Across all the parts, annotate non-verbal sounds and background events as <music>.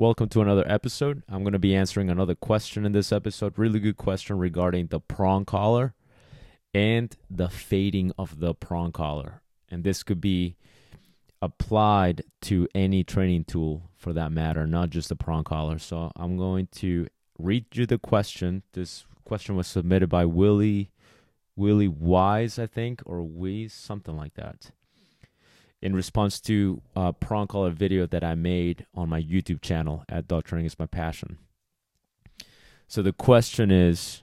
Welcome to another episode. I'm going to be answering another question in this episode. Really good question regarding the prong collar and the fading of the prong collar. And this could be applied to any training tool for that matter, not just the prong collar. So I'm going to read you the question. This question was submitted by Willie Willie Wise, I think, or Wees, something like that in response to uh, a prong collar video that I made on my YouTube channel at Dog Training is My Passion. So the question is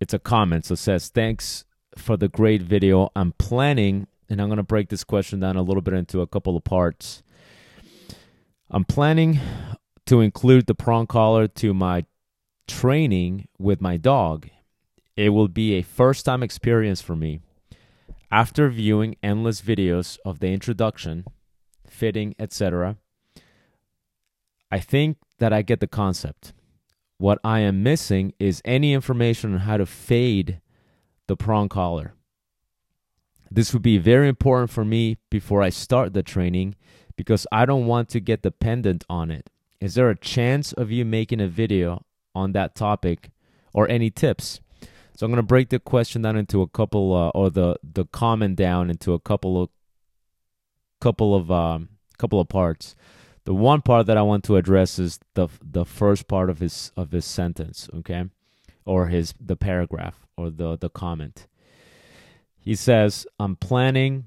it's a comment. So says, Thanks for the great video. I'm planning, and I'm going to break this question down a little bit into a couple of parts. I'm planning to include the prong collar to my training with my dog. It will be a first time experience for me. After viewing endless videos of the introduction, fitting, etc., I think that I get the concept. What I am missing is any information on how to fade the prong collar. This would be very important for me before I start the training because I don't want to get dependent on it. Is there a chance of you making a video on that topic or any tips? So I'm going to break the question down into a couple, uh, or the the comment down into a couple of couple of um, couple of parts. The one part that I want to address is the the first part of his of his sentence, okay, or his the paragraph or the the comment. He says, "I'm planning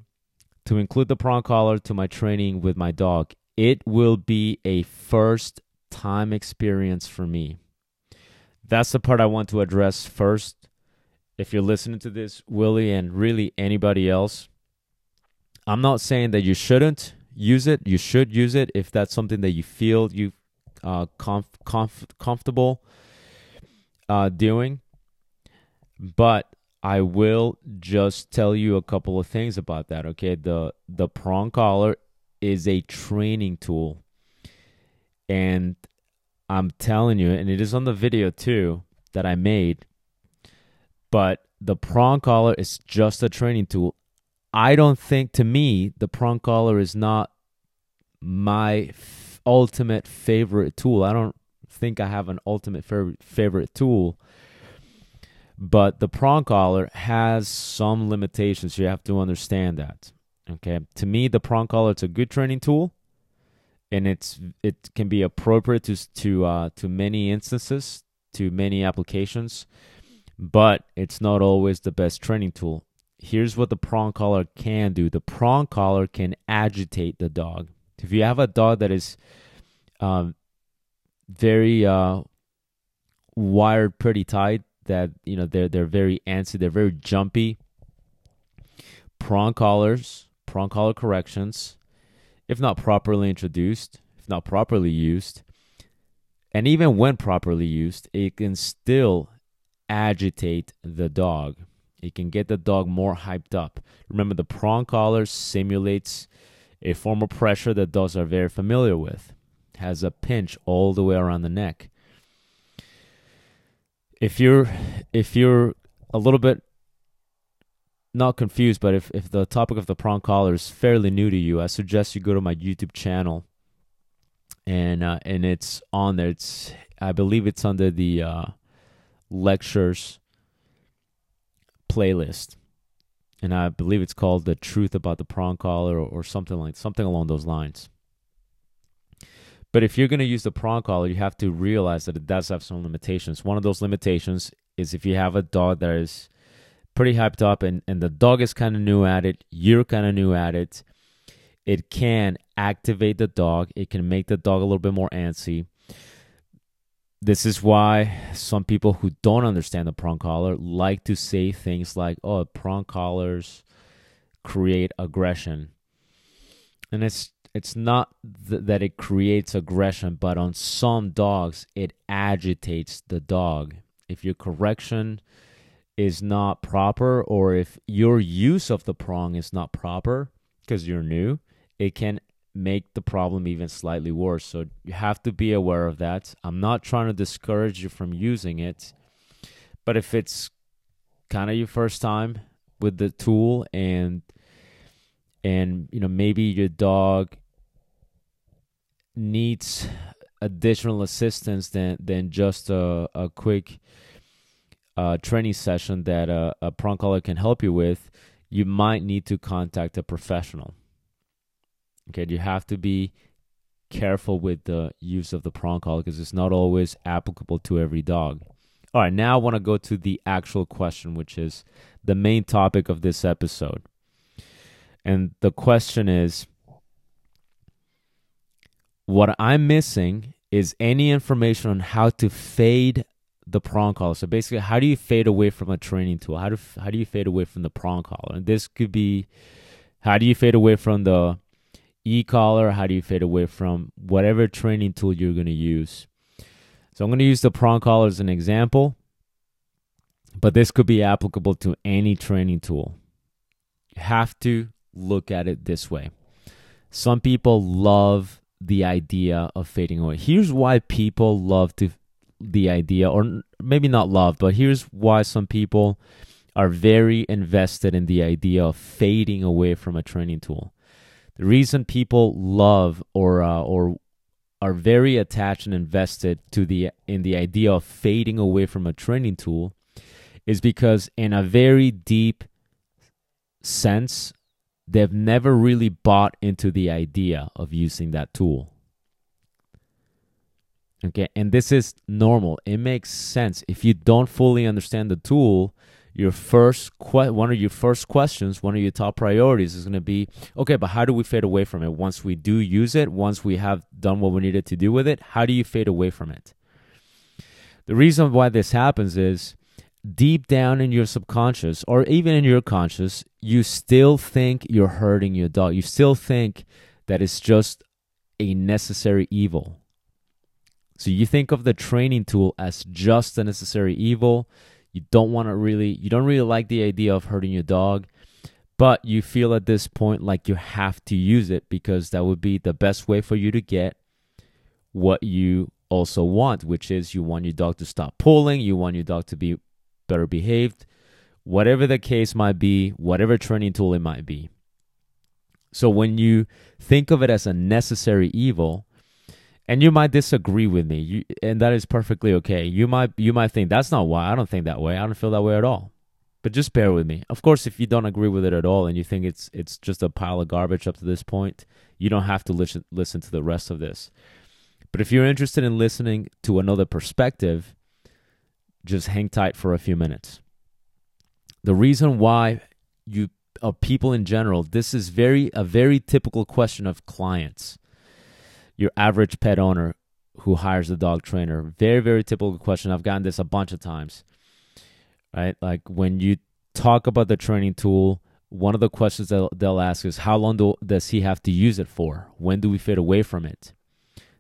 to include the prong collar to my training with my dog. It will be a first time experience for me." That's the part I want to address first if you're listening to this, Willie, and really anybody else, I'm not saying that you shouldn't use it. You should use it if that's something that you feel you uh, comf- comf- comfortable uh, doing. But I will just tell you a couple of things about that. Okay, the the prong collar is a training tool, and I'm telling you, and it is on the video too that I made but the prong collar is just a training tool. I don't think, to me, the prong collar is not my f- ultimate favorite tool. I don't think I have an ultimate favorite favorite tool. But the prong collar has some limitations. You have to understand that. Okay. To me, the prong collar is a good training tool, and it's it can be appropriate to to uh, to many instances, to many applications but it's not always the best training tool. Here's what the prong collar can do the prong collar can agitate the dog. If you have a dog that is um, very uh, wired pretty tight, that you know they're they're very antsy, they're very jumpy. Prong collars, prong collar corrections, if not properly introduced, if not properly used, and even when properly used, it can still agitate the dog. It can get the dog more hyped up. Remember, the prong collar simulates a form of pressure that dogs are very familiar with. Has a pinch all the way around the neck. If you're if you're a little bit not confused, but if, if the topic of the prong collar is fairly new to you, I suggest you go to my YouTube channel and uh, and it's on there. It's I believe it's under the uh, lectures playlist and I believe it's called "The Truth About the Prong Collar" or, or, something like something along those lines. But if you're going to use the prong collar, you have to realize that it does have some limitations. One of those limitations is if you have a dog that is pretty hyped up and, and the dog is kind of new at it, you're kind of new at it, it can activate the dog. It can make the dog a little bit more antsy. This is why some people who don't understand the prong collar like to say things like, "Oh, prong collars create aggression," and it's it's not th- that it creates aggression, but on some dogs it agitates the dog. If your correction is not proper, or if your use of the prong is not proper because you're new, it can make the problem even slightly worse. So you have to be aware of that. I'm not trying to discourage you from using it, but if it's kind of your first time with the tool and and you know maybe your dog needs additional assistance than than just a, a quick uh, training session that a, a prong collar can help you with, you might need to contact a professional. Okay, you have to be careful with the use of the prong collar because it's not always applicable to every dog. All right, now I want to go to the actual question, which is the main topic of this episode. And the question is what I'm missing is any information on how to fade the prong collar. So basically, how do you fade away from a training tool? How do how do you fade away from the prong collar? And this could be how do you fade away from the e collar? How do you fade away from whatever training tool you're going to use? So I'm going to use the prong collar as an example, but this could be applicable to any training tool. You have to look at it this way. Some people love the idea of fading away. Here's why people love to the idea or maybe not love, but here's why some people are very invested in the idea of fading away from a training tool. The reason people love or uh, or are very attached and invested to the in the idea of fading away from a training tool is because in a very deep sense they've never really bought into the idea of using that tool. Okay, and this is normal. It makes sense. If you don't fully understand the tool, your first que- one of your first questions, one of your top priorities is going to be, okay, but how do we fade away from it once we do use it, once we have done what we needed to do with it? How do you fade away from it? The reason why this happens is deep down in your subconscious or even in your conscious, you still think you're hurting your dog. You still think that it's just a necessary evil. So you think of the training tool as just a necessary evil. You don't want to really, you don't really like the idea of hurting your dog, but you feel at this point like you have to use it because that would be the best way for you to get what you also want, which is you want your dog to stop pulling, you want your dog to be better behaved, whatever the case might be, whatever training tool it might be. So when you think of it as a necessary evil, and you might disagree with me, you, and that is perfectly okay. You might you might think that's not why I don't think that way. I don't feel that way at all. But just bear with me. Of course, if you don't agree with it at all and you think it's it's just a pile of garbage up to this point, you don't have to listen listen to the rest of this. But if you're interested in listening to another perspective, just hang tight for a few minutes. The reason why you or people in general, this is very a very typical question of clients. Your average pet owner who hires a dog trainer. Very, very typical question. I've gotten this a bunch of times. Right? Like when you talk about the training tool, one of the questions they'll, they'll ask is how long do, does he have to use it for? When do we fade away from it?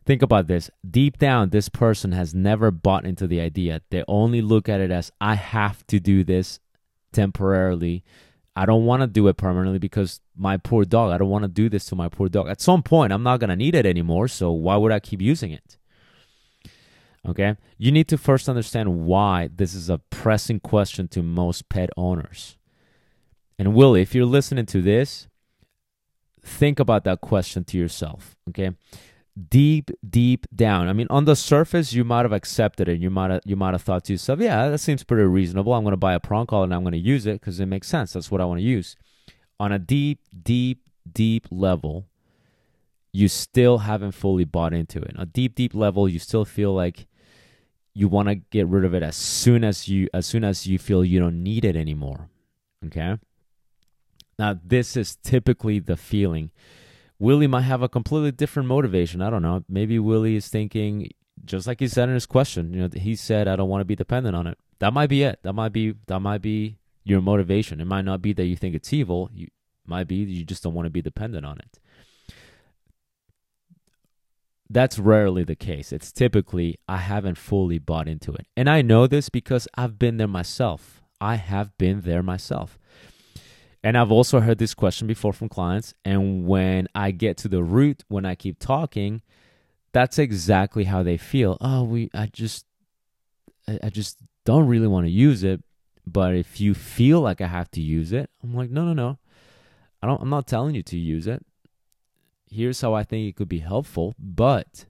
Think about this. Deep down, this person has never bought into the idea. They only look at it as I have to do this temporarily. I don't want to do it permanently because my poor dog, I don't want to do this to my poor dog. At some point, I'm not going to need it anymore. So why would I keep using it? Okay. You need to first understand why this is a pressing question to most pet owners. And Willie, if you're listening to this, think about that question to yourself. Okay deep deep down. I mean on the surface you might have accepted it. You might have you might have thought to yourself yeah that seems pretty reasonable. I'm going to buy a prong collar and i'm going to use it because it makes sense. That's what i want to use. On a deep deep deep level you still haven't fully bought into it. On a deep deep level you still feel like you want to get rid of it as soon as you as soon as you feel you don't need it anymore. Okay? Now this is typically the feeling Willie might have a completely different motivation. I don't know. Maybe Willie is thinking, just like he said in his question, you know, he said, I don't want to be dependent on it. That might be it. That might be that might be your motivation. It might not be that you think it's evil. You might be you just don't want to be dependent on it. That's rarely the case. It's typically I haven't fully bought into it. And I know this because I've been there myself. I have been there myself. And I've also heard this question before from clients. And when I get to the root, when I keep talking, that's exactly how they feel. Oh, we, I just, I just don't really want to use it. But if you feel like I have to use it, I'm like, no, no, no. I don't, I'm not telling you to use it. here's how I think it could be helpful, but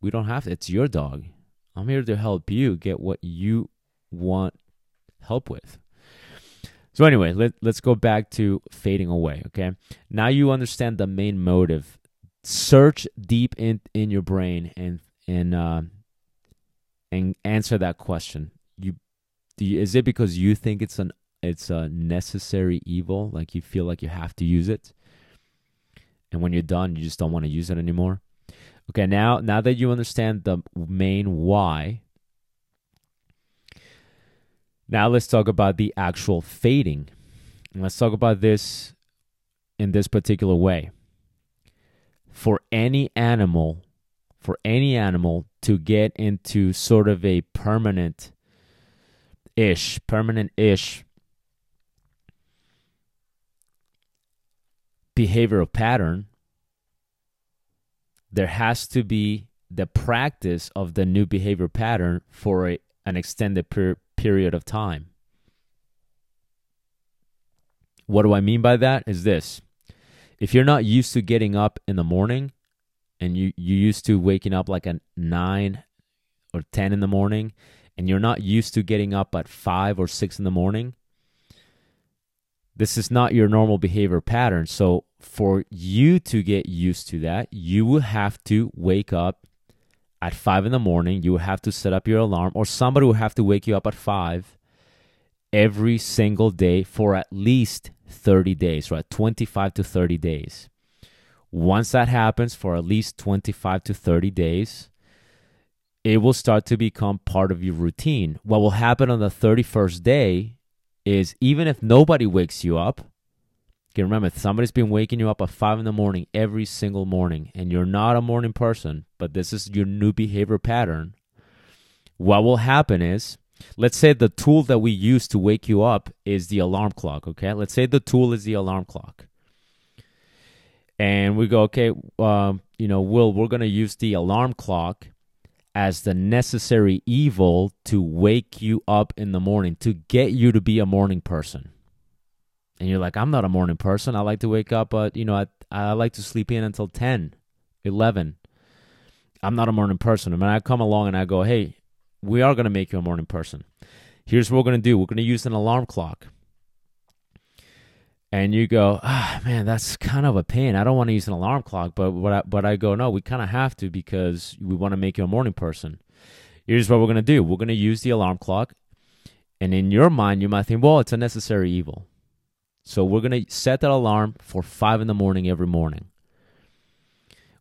we don't have to. It's your dog. I'm here to help you get what you want help with. So anyway, let, let's go back to fading away, okay? Now you understand the main motive. Search deep in, in your brain and and uh, and answer that question. You, you is it because you think it's an it's a necessary evil, like you feel like you have to use it? And when you're done, you just don't want to use it anymore? Okay, now now that you understand the main why, now let's talk about the actual fading. Let's talk about this in this particular way. For any animal, for any animal to get into sort of a permanent ish, permanent ish behavioral pattern, there has to be the practice of the new behavior pattern for a, an extended per- period of time. What do I mean by that? Is this if you're not used to getting up in the morning and you, you used to waking up like at 9 or 10 in the morning and you're not used to getting up at 5 or 6 in the morning, this is not your normal behavior pattern. So, for you to get used to that, you will have to wake up at 5 in the morning. You have to set up your alarm, or somebody will have to wake you up at 5 every single day for at least 30 days, right? 25 to 30 days. Once that happens for at least 25 to 30 days, it will start to become part of your routine. What will happen on the 31st day is even if nobody wakes you up, okay, remember somebody's been waking you up at five in the morning every single morning, and you're not a morning person, but this is your new behavior pattern. What will happen is, let's say the tool that we use to wake you up is the alarm clock, okay? Let's say the tool is the alarm clock. And we go, okay, um, you know, Will, we're going to use the alarm clock as the necessary evil to wake you up in the morning, to get you to be a morning person. And you're like, I'm not a morning person. I like to wake up, but, you know, I, I like to sleep in until 10, 11. I'm not a morning person. Mean, I come along and I go, hey, we are going to make you a morning person. Here's what we're going to do we're going to use an alarm clock and you go, ah, man, that's kind of a pain. I don't want to use an alarm clock, but what I, but I go, no, we kind of have to because we want to make you a morning person. Here's what we're going to do we're going to use the alarm clock. And in your mind, you might think, well, it's a necessary evil. So we're going to set that alarm for five in the morning every morning.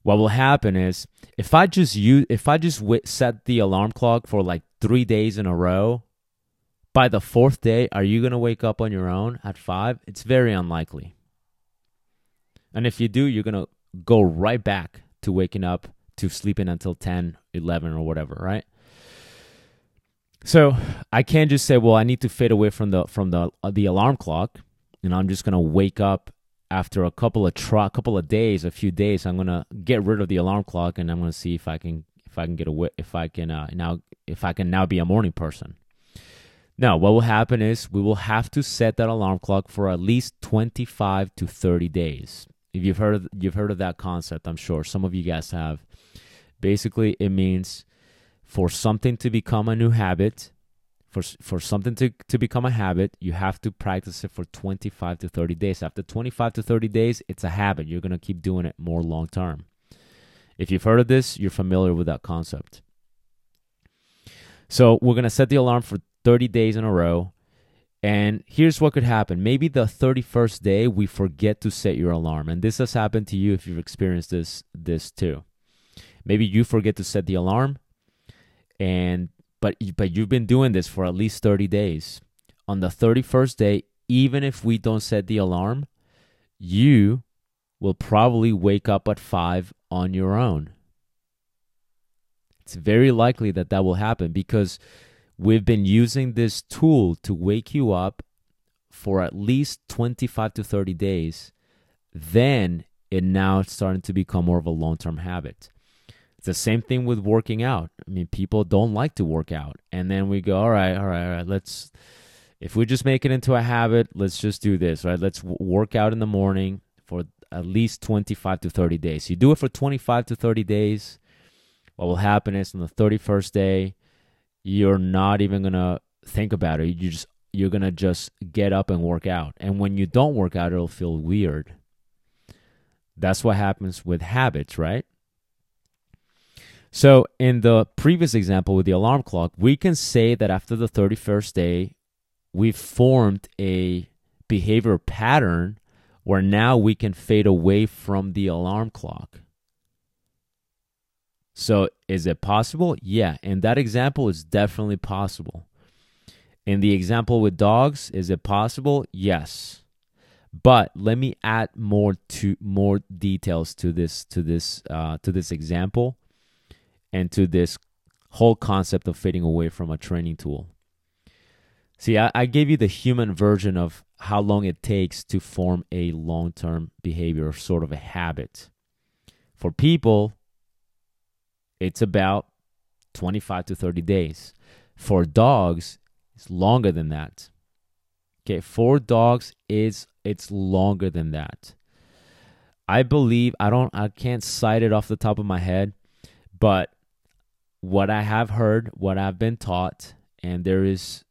What will happen is if I just use, if I just set the alarm clock for like three days in a row, by the fourth day, are you going to wake up on your own at five? It's very unlikely. And if you do, you're going to go right back to waking up to sleeping until 10, 11, or whatever, right? So I can't just say, well, I need to fade away from the from the uh, the alarm clock, and I'm just gonna wake up after a couple of try, couple of days, a few days. I'm gonna get rid of the alarm clock, and I'm gonna see if I can if I can get away if I can uh, now if I can now be a morning person. Now, what will happen is we will have to set that alarm clock for at least 25 to 30 days. If you've heard of, you've heard of that concept, I'm sure some of you guys have. Basically, it means for something to become a new habit, for for something to, to become a habit, you have to practice it for 25 to 30 days. After 25 to 30 days, it's a habit. You're going to keep doing it more long term. If you've heard of this, you're familiar with that concept. So, we're going to set the alarm for 30 days in a row. And here's what could happen. Maybe the 31st day we forget to set your alarm. And this has happened to you if you've experienced this this too. Maybe you forget to set the alarm and but but you've been doing this for at least 30 days. On the 31st day, even if we don't set the alarm, you will probably wake up at 5 on your own. It's very likely that that will happen because We've been using this tool to wake you up for at least 25 to 30 days. Then it now it's starting to become more of a long term habit. The same thing with working out. I mean, people don't like to work out. And then we go, all right, all right, all right, let's, if we just make it into a habit, let's just do this, right? Let's work out in the morning for at least 25 to 30 days. You do it for 25 to 30 days. What will happen is on the 31st day, you're not even going to think about it. You just you're going to just get up and work out. And when you don't work out, it'll feel weird. That's what happens with habits, right? So, in the previous example with the alarm clock, we can say that after the 31st day, we've formed a behavior pattern where now we can fade away from the alarm clock. So, is it possible? Yeah. In that example, it's definitely possible. In the example with dogs, is it possible? Yes. But let me add more to more details to this to this uh, to this example and to this whole concept of fading away from a training tool. See, I, I gave you the human version of how long it takes to form a long term behavior, or sort of a habit. For people, it's about 25 to 30 days. For dogs, it's longer than that. Okay, for dogs is it's longer than that. I believe I don't I can't cite it off the top of my head, but what I have heard, what I've been taught, and there is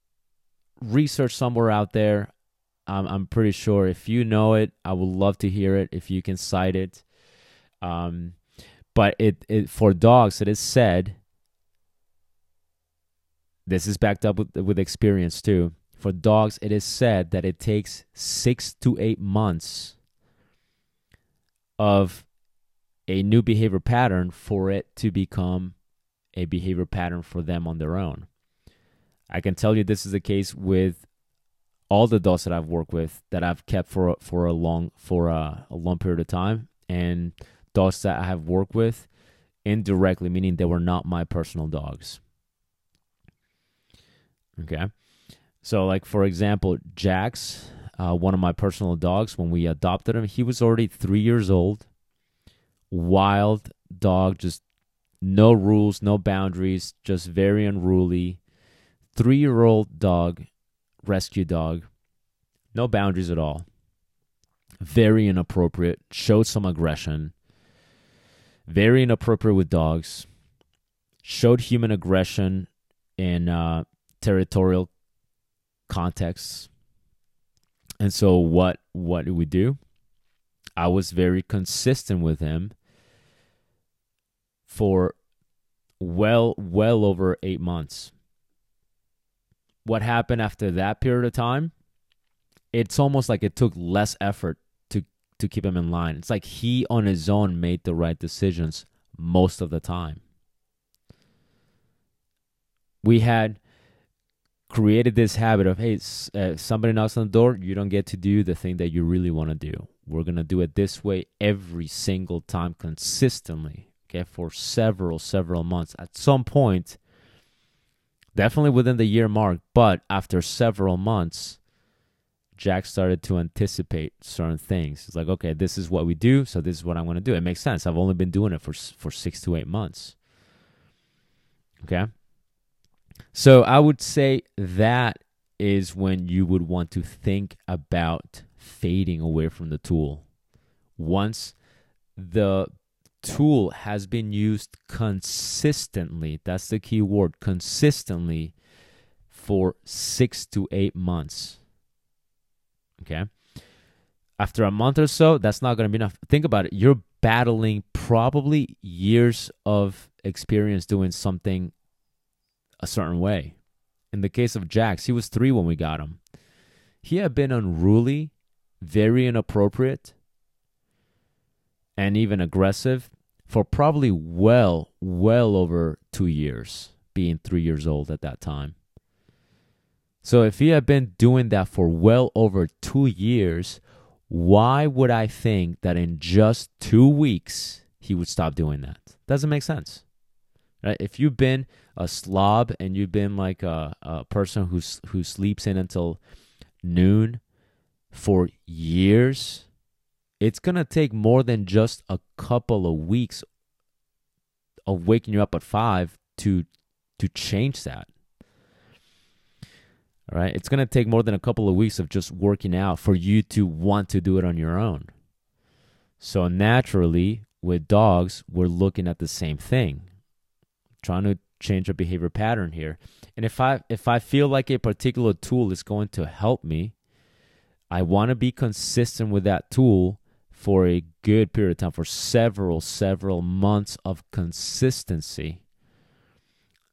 research somewhere out there. I'm pretty sure if you know it, I would love to hear it if you can cite it. Um, but it, it for dogs, it is said. This is backed up with, with experience too. For dogs, it is said that it takes six to eight months of a new behavior pattern for it to become a behavior pattern for them on their own. I can tell you this is the case with all the dogs that I've worked with that I've kept for for a long for a, a long period of time, and dogs that I have worked with indirectly, meaning they were not my personal dogs. Okay, so like for example, Jax, uh, one of my personal dogs, when we adopted him, he was already three years old, wild dog, just no rules, no boundaries, just very unruly. Three year old dog, rescue dog, no boundaries at all. Very inappropriate, showed some aggression. Very inappropriate with dogs. Showed human aggression in uh, territorial contexts. And so what what did we do? I was very consistent with him for well well over 8 months. What happened after that period of time? It's almost like it took less effort to to keep him in line. It's like he on his own made the right decisions most of the time. We had created this habit of hey uh, somebody knocks on the door you don't get to do the thing that you really want to do we're going to do it this way every single time consistently okay, for several, several months. At some point, definitely within the year mark, but after several months, Jax started to anticipate certain things. It's like, okay, this is what we do, so this is what I'm going to do. It makes sense. I've only been doing it for for six to eight months. Okay, so I would say that is when you would want to think about fading away from the tool. Once the tool has been used consistently, that's the key word, consistently for six to eight months. Okay. After a month or so, that's not going to be enough. Think about it. You're battling probably years of experience doing something a certain way. In the case of Jax, he was three when we got him. He had been unruly, very inappropriate, and even aggressive for probably well, well over two years, being three years old at that time. So if he had been doing that for well over two years, why would I think that in just two weeks he would stop doing that? Doesn't make sense. Right? If you've been a slob and you've been like a, a person who's who sleeps in until noon for years, it's going to take more than just a couple of weeks of waking you up at 5 to to change that. All right? It's going to take more than a couple of weeks of just working out for you to want to do it on your own. So naturally, with dogs, we're looking at the same thing, trying to change a behavior pattern here. And if I if I feel like a particular tool is going to help me, I want to be consistent with that tool for a good period of time, for several, several months of consistency.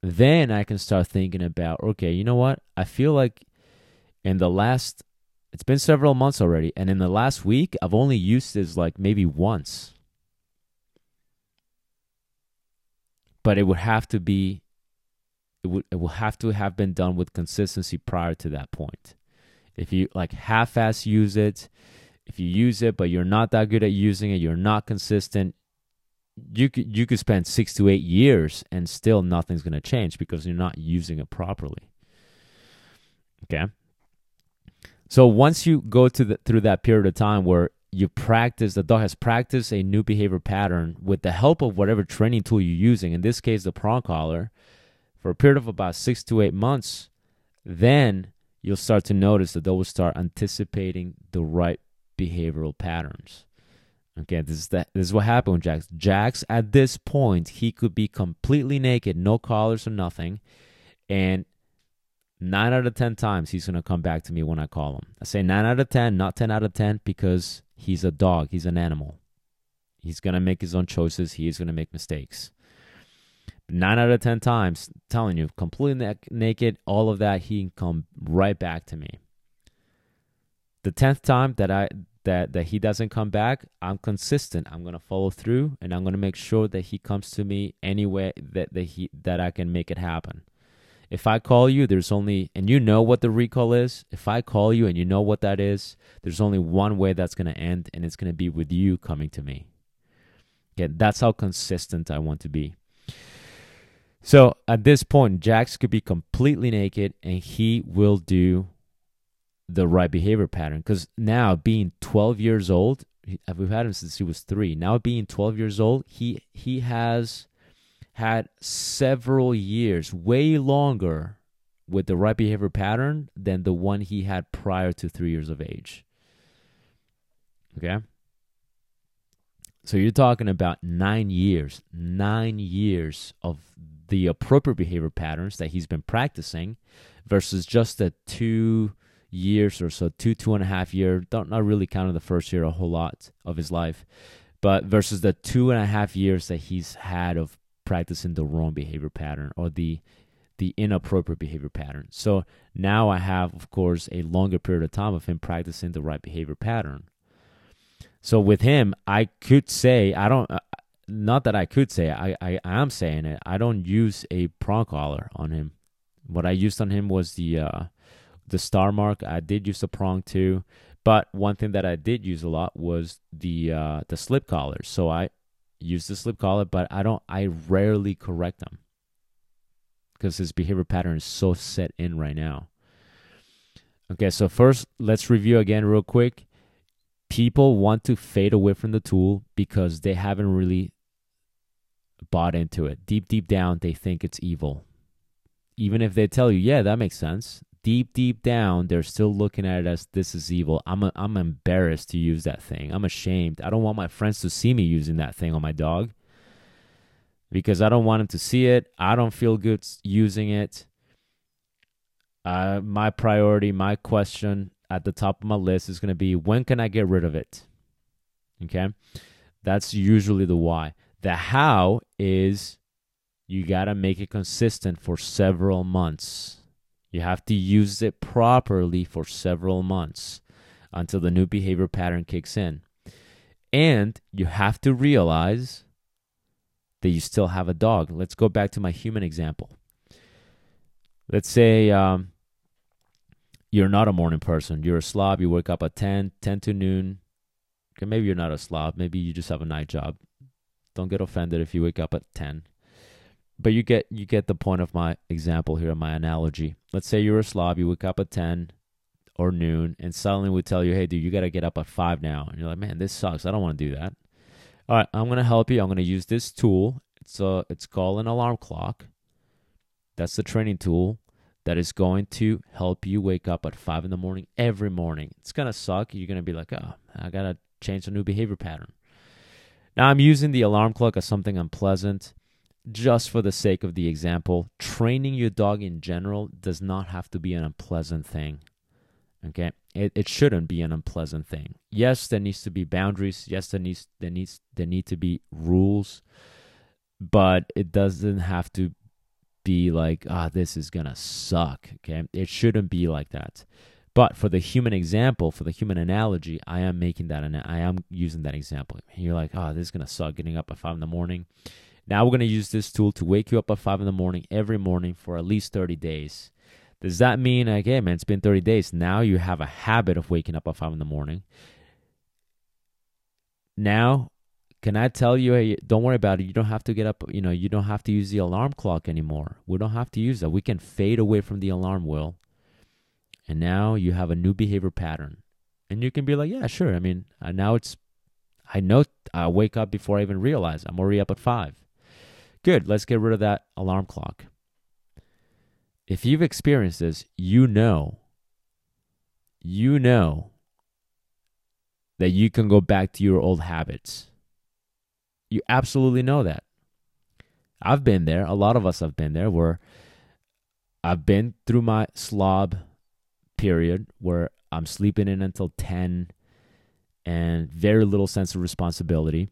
Then I can start thinking about, okay, you know what? I feel like in the last it's been several months already, and in the last week, I've only used this like maybe once. But it would have to be, it would it would have to have been done with consistency prior to that point. If you like half-ass use it, if you use it but you're not that good at using it, you're not consistent, you could you could spend six to eight years and still nothing's gonna change because you're not using it properly. Okay. So once you go to the, through that period of time where you practice, the dog has practiced a new behavior pattern with the help of whatever training tool you're using, in this case, the prong collar, for a period of about six to eight months, then you'll start to notice that they will start anticipating the right behavioral patterns. Okay, this is that. This is what happened with Jax. Jax, at this point, he could be completely naked, no collars or nothing, and nine out of 10 times he's to come back to me when I call him. I say nine out of 10, not 10 out of 10, because he's a dog, he's an animal. He's to make his own choices, he is to make mistakes. Nine out of 10 times, telling you, completely naked, all of that, he can come right back to me. The 10th time that I that that he doesn't come back, I'm consistent. I'm gonna follow through, and I'm gonna make sure that he comes to me anyway that that he that I can make it happen. If I call you, there's only, and you know what the recall is. If I call you and you know what that is, there's only one way that's to end, and it's to be with you coming to me. Okay, that's how consistent I want to be. So at this point, Jax could be completely naked and he will do the right behavior pattern. Because now, being 12 years old, uh, we've had him since he was three. Now, being 12 years old, he he has had several years, way longer, with the right behavior pattern than the one he had prior to three years of age. Okay? So you're talking about nine years, nine years of the appropriate behavior patterns that he's been practicing versus just the two years or so, two, two and a half year, don't not really counting the first year a whole lot of his life, but versus the two and a half years that he's had of practicing the wrong behavior pattern or the the inappropriate behavior pattern. So now I have, of course, a longer period of time of him practicing the right behavior pattern. So with him, I could say I don't. Uh, not that I could say I, I am saying it. I don't use a prong collar on him. What I used on him was the uh, the Starmark. I did use the prong too, but one thing that I did use a lot was the uh, the slip collars. So I use the slip collar, but I don't. I rarely correct them because his behavior pattern is so set in right now. Okay, so first let's review again real quick. People want to fade away from the tool because they haven't really bought into it. Deep, deep down, they think it's evil. Even if they tell you, yeah, that makes sense, deep, deep down, they're still looking at it as this is evil. I'm a, I'm embarrassed to use that thing. I'm ashamed. I don't want my friends to see me using that thing on my dog because I don't want them to see it. I don't feel good using it. Uh, my priority, my question at the top of my list is going to be when can I get rid of it? Okay. That's usually the why. The how is you got to make it consistent for several months you have to use it properly for several months until the new behavior pattern kicks in. And you have to realize that you still have a dog. Let's go back to my human example. Let's say um, you're not a morning person. You're a slob. You wake up at 10, 10 to noon. Okay, maybe you're not a slob. Maybe you just have a night job. Don't get offended if you wake up at 10 but you get you get the point of my example here, my analogy. Let's say you're a slob, you wake up at ten or noon, and suddenly we tell you, "Hey, dude, you got to get up at five now," and you're like, "Man, this sucks. I don't want to do that." All right, I'm gonna help you. I'm gonna use this tool. It's a it's called an alarm clock. That's the training tool that is going to help you wake up at five in the morning every morning. It's gonna suck. You're gonna be like, "Oh, I gotta change a new behavior pattern." Now, I'm using the alarm clock as something unpleasant just for the sake of the example. Training your dog in general does not have to be an unpleasant thing. Okay? It, it shouldn't be an unpleasant thing. Yes, there needs to be boundaries. Yes, there needs there needs there need to be rules, but it doesn't have to be like, ah, oh, this is gonna suck. Okay, it shouldn't be like that. But for the human example, for the human analogy, I am making that and I am using that example. you're like, oh, this is gonna suck getting up at five in the morning. Now we're gonna use this tool to wake you up at five in the morning every morning for at least 30 days. Does that mean like, hey man, it's been 30 days. Now you have a habit of waking up at five in the morning. Now can I tell you, hey, don't worry about it. You don't have to get up, you know, you don't have to use the alarm clock anymore. We don't have to use that. We can fade away from the alarm wheel. And now you have a new behavior pattern. And you can be like, yeah, sure. I mean, uh, now it's, I know I wake up before I even realize I'm already up at five. Good. Let's get rid of that alarm clock. If you've experienced this, you know, you know that you can go back to your old habits you absolutely know that. I've been there. A lot of us have been there where I've been through my slob period where I'm sleeping in until 10 and very little sense of responsibility.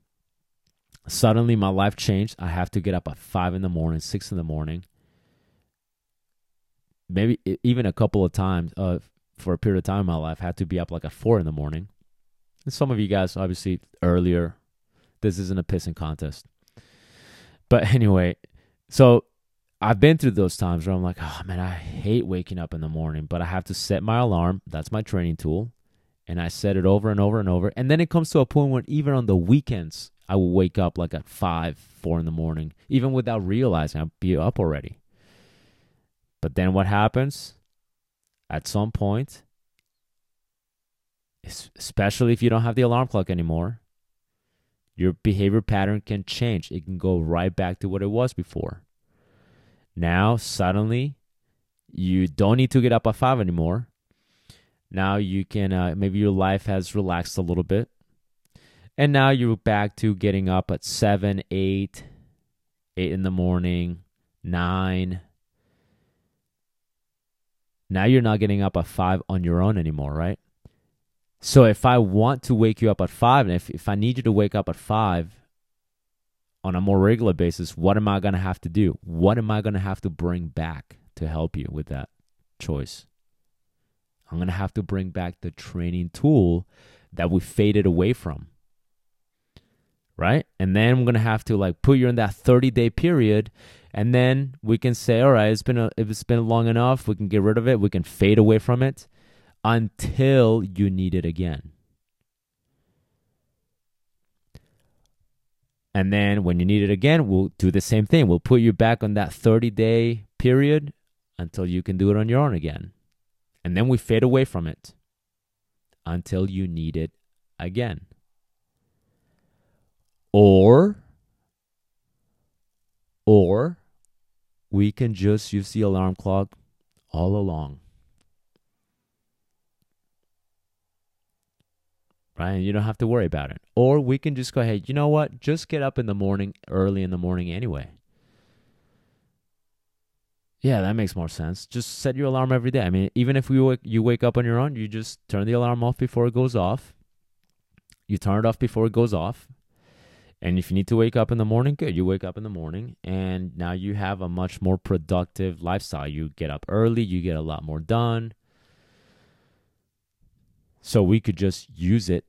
Suddenly, my life changed. I have to get up at 5 in the morning, 6 in the morning. Maybe even a couple of times uh, for a period of time in my life, I had to be up like at 4 in the morning. And some of you guys, obviously, earlier this isn't a pissing contest. But <laughs> anyway, so I've been through those times where I'm like, oh man, I hate waking up in the morning, but I have to set my alarm. That's my training tool. And I set it over and over and over. And then it comes to a point where even on the weekends, I will wake up like at five, four in the morning, even without realizing I'll be up already. But then what happens? At some point, especially if you don't have the alarm clock anymore, your behavior pattern can change. It can go right back to what it was before. Now, suddenly, you don't need to get up at five anymore. Now you can, uh, maybe your life has relaxed a little bit. And now you're back to getting up at seven, eight, eight in the morning, nine. Now you're not getting up at five on your own anymore, right? So if I want to wake you up at five, and if, if I need you to wake up at five on a more regular basis, what am I going to have to do? What am I going to have to bring back to help you with that choice? I'm going to have to bring back the training tool that we faded away from. Right? And then going to have to like put you in that 30 day period. And then we can say, all right, it's been a, if it's been long enough, we can get rid of it. We can fade away from it until you need it again. And then when you need it again, we'll do the same thing. We'll put you back on that 30 day period until you can do it on your own again. And then we fade away from it until you need it again. Or, or we can just use the alarm clock all along. right? And you don't have to worry about it. Or we can just go ahead, you know what? Just get up in the morning, early in the morning anyway. Yeah, that makes more sense. Just set your alarm every day. I mean, even if wake, you wake up on your own, you just turn the alarm off before it goes off. You turn it off before it goes off. And if you need to wake up in the morning, good. You wake up in the morning and now you have a much more productive lifestyle. You get up early, you get a lot more done. So we could just use it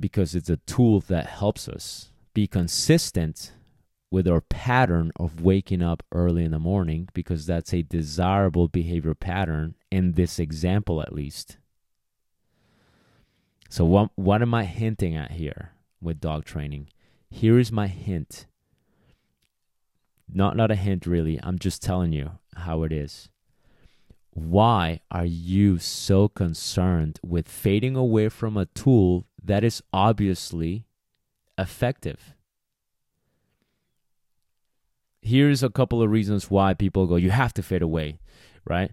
because it's a tool that helps us be consistent with our pattern of waking up early in the morning because that's a desirable behavior pattern in this example at least. So what what am I hinting at here with dog training? Here is my hint. Not not a hint really. I'm just telling you how it is. Why are you so concerned with fading away from a tool that is obviously effective? Here's a couple of reasons why people go, you have to fade away, right?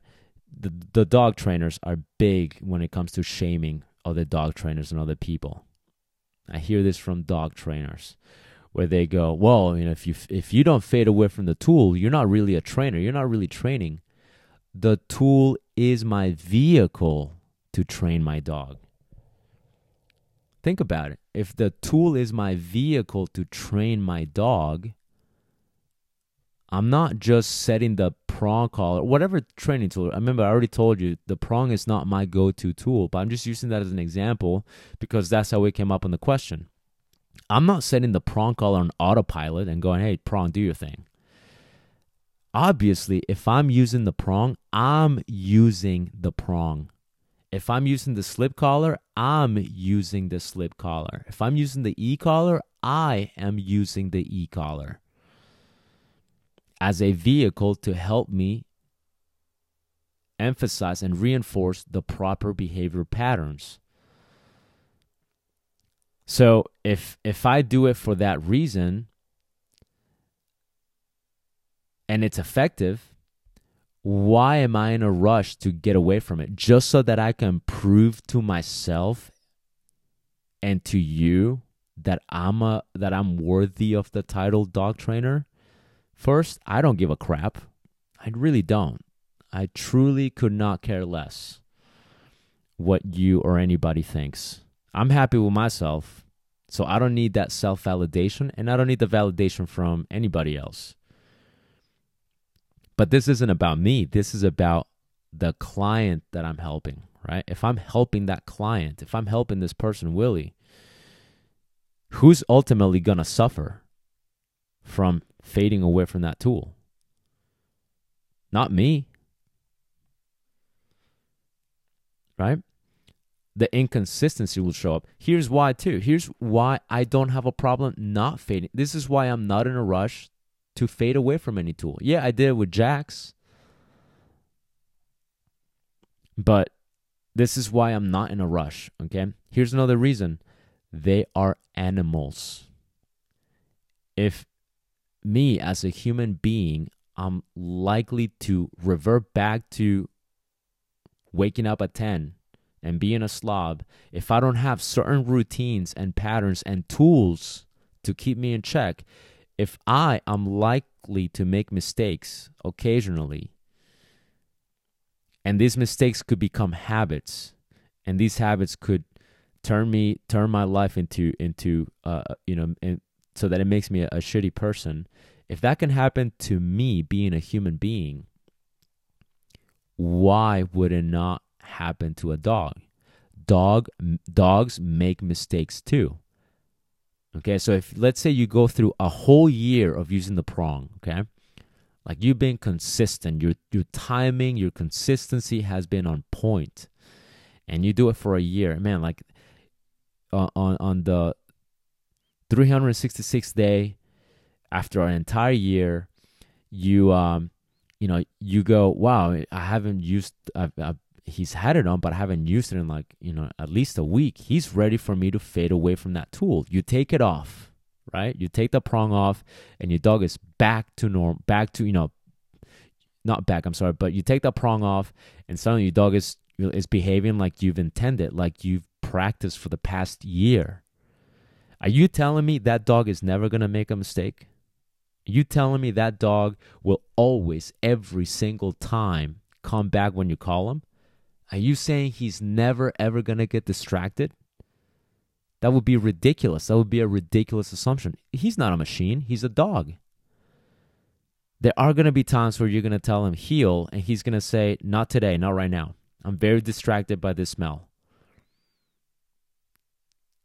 The, the dog trainers are big when it comes to shaming other dog trainers and other people. I hear this from dog trainers where they go, "Well, you know, if you if you don't fade away from the tool, you're not really a trainer. You're not really training. The tool is my vehicle to train my dog." Think about it. If the tool is my vehicle to train my dog, I'm not just setting the prong collar, whatever training tool. I remember I already told you the prong is not my go to tool, but I'm just using that as an example because that's how we came up on the question. I'm not setting the prong collar on autopilot and going, hey, prong, do your thing. Obviously, if I'm using the prong, I'm using the prong. If I'm using the slip collar, I'm using the slip collar. If I'm using the e collar, I am using the e collar as a vehicle to help me emphasize and reinforce the proper behavior patterns. So if if I do it for that reason and it's effective, why am I in a rush to get away from it? Just so that I can prove to myself and to you that I'm a that I'm worthy of the title dog trainer? First, I don't give a crap. I really don't. I truly could not care less what you or anybody thinks. I'm happy with myself, so I don't need that self validation and I don't need the validation from anybody else. But this isn't about me, this is about the client that I'm helping, right? If I'm helping that client, if I'm helping this person, Willie, who's ultimately going to suffer from fading away from that tool. Not me. Right? The inconsistency will show up. Here's why, too. Here's why I don't have a problem not fading. This is why I'm not in a rush to fade away from any tool. Yeah, I did it with Jax. But this is why I'm not in a rush. Okay. Here's another reason they are animals. If me as a human being, I'm likely to revert back to waking up at 10 and being a slob if I don't have certain routines and patterns and tools to keep me in check. If I am likely to make mistakes occasionally, and these mistakes could become habits, and these habits could turn me turn my life into into uh you know in, so that it makes me a, a shitty person, if that can happen to me being a human being, why would it not happen to a dog? Dog dogs make mistakes too. Okay, so if let's say you go through a whole year of using the prong, okay? Like you've been consistent, your your timing, your consistency has been on point, and you do it for a year, man. Like on on the 366 day after an entire year you um you know you go wow i haven't used I've, I've, he's had it on but i haven't used it in like you know at least a week. He's ready for me to fade away from that tool. You take it off right? You take the prong off and your dog is back to norm back to you know not back i'm sorry but you take the prong off and suddenly your dog is is behaving like you've intended like you've practiced for the past year are you telling me that dog is never going to make a mistake? Are you telling me that dog will always, every single time, come back when you call him? Are you saying he's never, ever going to get distracted? That would be ridiculous. That would be a ridiculous assumption. He's not a machine, he's a dog. There are going to be times where you're going to tell him heel, and he's going to say, Not today, not right now. I'm very distracted by this smell.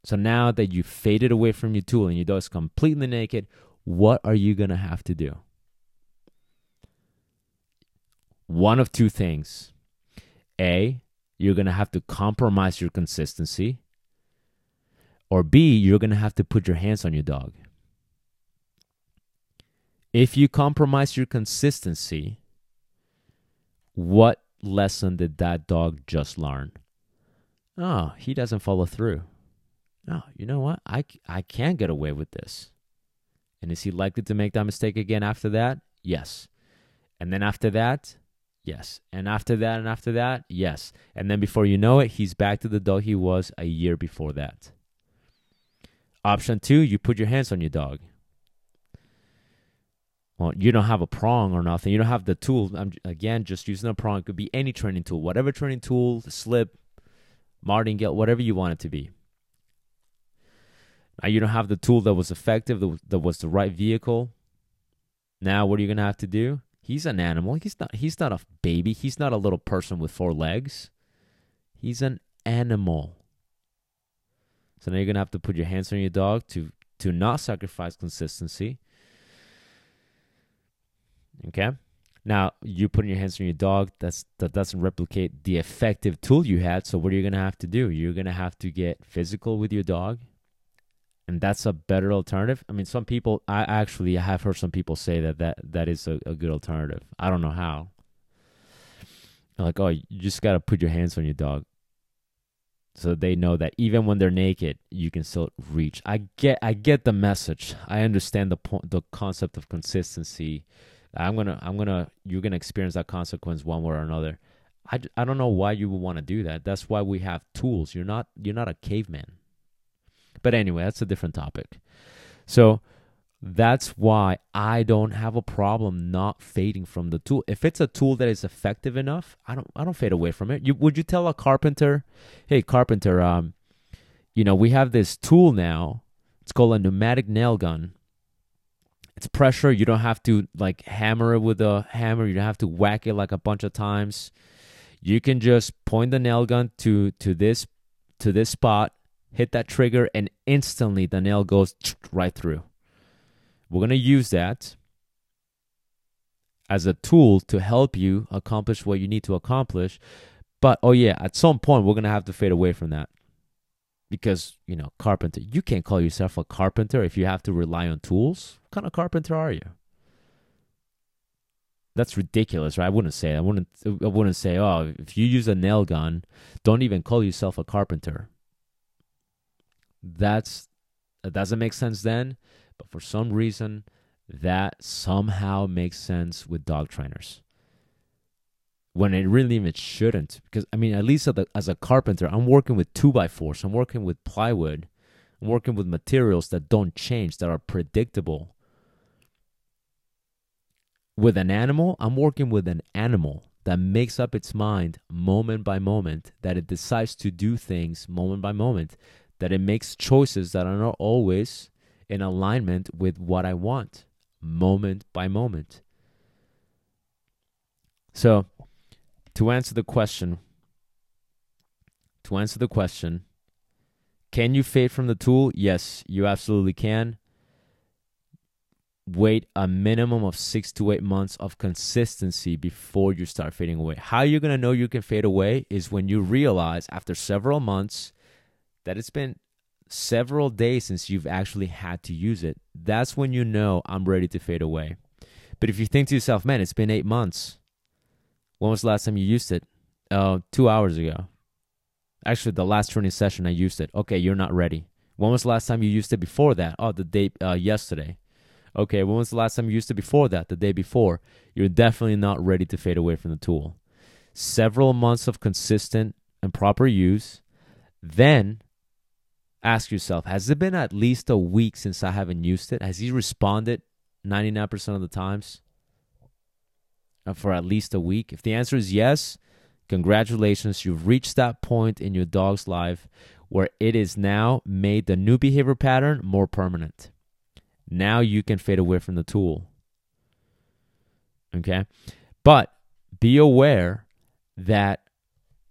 So now that you faded away from your tool and your dog is completely naked, what are you going to have to do? One of two things. A, you're going to have to compromise your consistency. Or B, you're going to have to put your hands on your dog. If you compromise your consistency, what lesson did that dog just learn? Oh, he doesn't follow through. No, you know what? I, I can get away with this. And is he likely to make that mistake again after that? Yes. And then after that, yes. And after that, and after that, yes. And then before you know it, he's back to the dog he was a year before that. Option two, you put your hands on your dog. Well, you don't have a prong or nothing. You don't have the tool. I'm again just using a prong. It could be any training tool, whatever training tool, slip, martingale, whatever you want it to be. Now you don't have the tool that was effective, that was the right vehicle. Now what are you gonna have to do? He's an animal. He's not. He's not a baby. He's not a little person with four legs. He's an animal. So now you're gonna have to put your hands on your dog to to not sacrifice consistency. Okay. Now you putting your hands on your dog. That's that doesn't replicate the effective tool you had. So what are you gonna have to do? You're gonna have to get physical with your dog, and that's a better alternative. I mean, some people. I actually have heard some people say that that that is a, a good alternative. I don't know how. Like, oh, you just gotta put your hands on your dog so they know that even when they're naked you can still reach i get i get the message i understand the point the concept of consistency i'm gonna i'm gonna you're gonna experience that consequence one way or another i, I don't know why you would want to do that that's why we have tools you're not you're not a caveman but anyway that's a different topic so that's why I don't have a problem not fading from the tool. If it's a tool that is effective enough, I don't I don't fade away from it. You would you tell a carpenter, "Hey carpenter, um you know, we have this tool now. It's called a pneumatic nail gun. It's pressure. You don't have to like hammer it with a hammer. You don't have to whack it like a bunch of times. You can just point the nail gun to to this to this spot, hit that trigger and instantly the nail goes <tsk> right through we're going to use that as a tool to help you accomplish what you need to accomplish. But oh, yeah, at some point, we're going to have to fade away from that. Because, you know, carpenter, you can't call yourself a carpenter if you have to rely on tools. What kind of carpenter are you? That's ridiculous, right? I wouldn't say. I wouldn't. I wouldn't say. Oh, if you use a nail gun, don't even call yourself a carpenter. That's that doesn't make sense then. But for some reason, that somehow makes sense with dog trainers. When it really even shouldn't. Because, I mean, at least as a, as a carpenter, I'm working with 2 by 4s I'm working with plywood. I'm working with materials that don't change, that are predictable. With an animal, I'm working with an animal that makes up its mind moment by moment, that it decides to do things moment by moment, that it makes choices that are not always in alignment with what I want, moment by moment. So, to answer the question, to answer the question, can you fade from the tool? Yes, you absolutely can. Wait a minimum of six to eight months of consistency before you start fading away. How you're to know you can fade away is when you realize after several months that it's been several days since you've actually had to use it, that's when you know I'm ready to fade away. But if you think to yourself, man, it's been eight months. When was the last time you used it? Uh, two hours ago. Actually, the last training session I used it. Okay, you're not ready. When was the last time you used it before that? Oh, the day uh, yesterday. Okay, when was the last time you used it before that? The day before. You're definitely not ready to fade away from the tool. Several months of consistent and proper use, then ask yourself has it been at least a week since I haven't used it? Has he responded 99% of the times uh, for at least a week? If the answer is yes, congratulations. You've reached that point in your dog's life where it is now made the new behavior pattern more permanent. Now you can fade away from the tool. Okay? But be aware that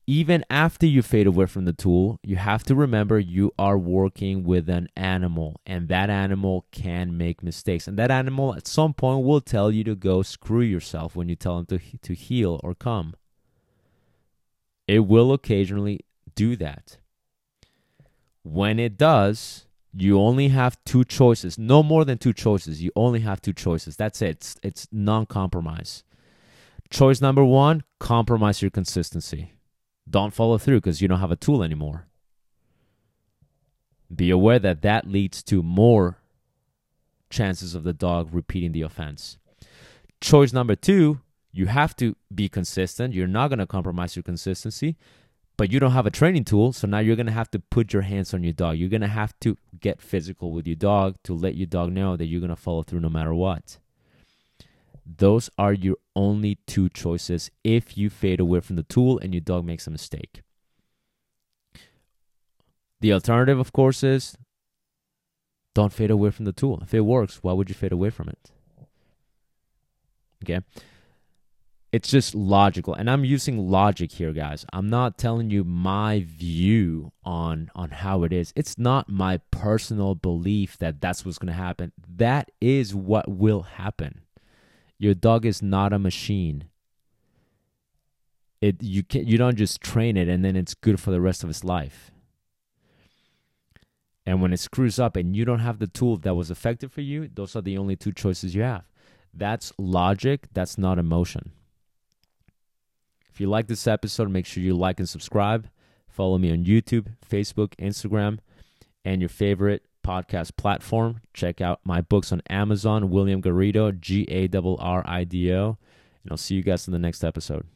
even after you fade away from the tool, you have to remember you are working with an animal, and that animal can make mistakes. And that animal at some point will tell you to go screw yourself when you tell him to, to heel or come. It will occasionally do that. When it does, you only have two choices, no more than two choices. You only have two choices. That's it, it's, it's non compromise. Choice number one compromise your consistency don't follow through because you don't have a tool anymore. Be aware that that leads to more chances of the dog repeating the offense. Choice number two, you have to be consistent. You're not going to compromise your consistency, but you don't have a training tool, so now you're going to have to put your hands on your dog. You're going to have to get physical with your dog to let your dog know that you're going to follow through no matter what. Those are your only two choices if you fade away from the tool and your dog makes a mistake. The alternative, of course, is don't fade away from the tool. If it works, why would you fade away from it? Okay it's just logical and i'm using logic here guys i'm not telling you my view on on how it is it's not my personal belief that that's what's going to happen that is what will happen your dog is not a machine. It you can you don't just train it and then it's good for the rest of its life. And when it screws up and you don't have the tool that was effective for you those are the only two choices you have. That's logic that's not emotion. If you like this episode, make sure you like and subscribe. Follow me on YouTube, Facebook, Instagram, and your favorite podcast platform. Check out my books on Amazon, William Garrido, G A R R I D O. And I'll see you guys in the next episode.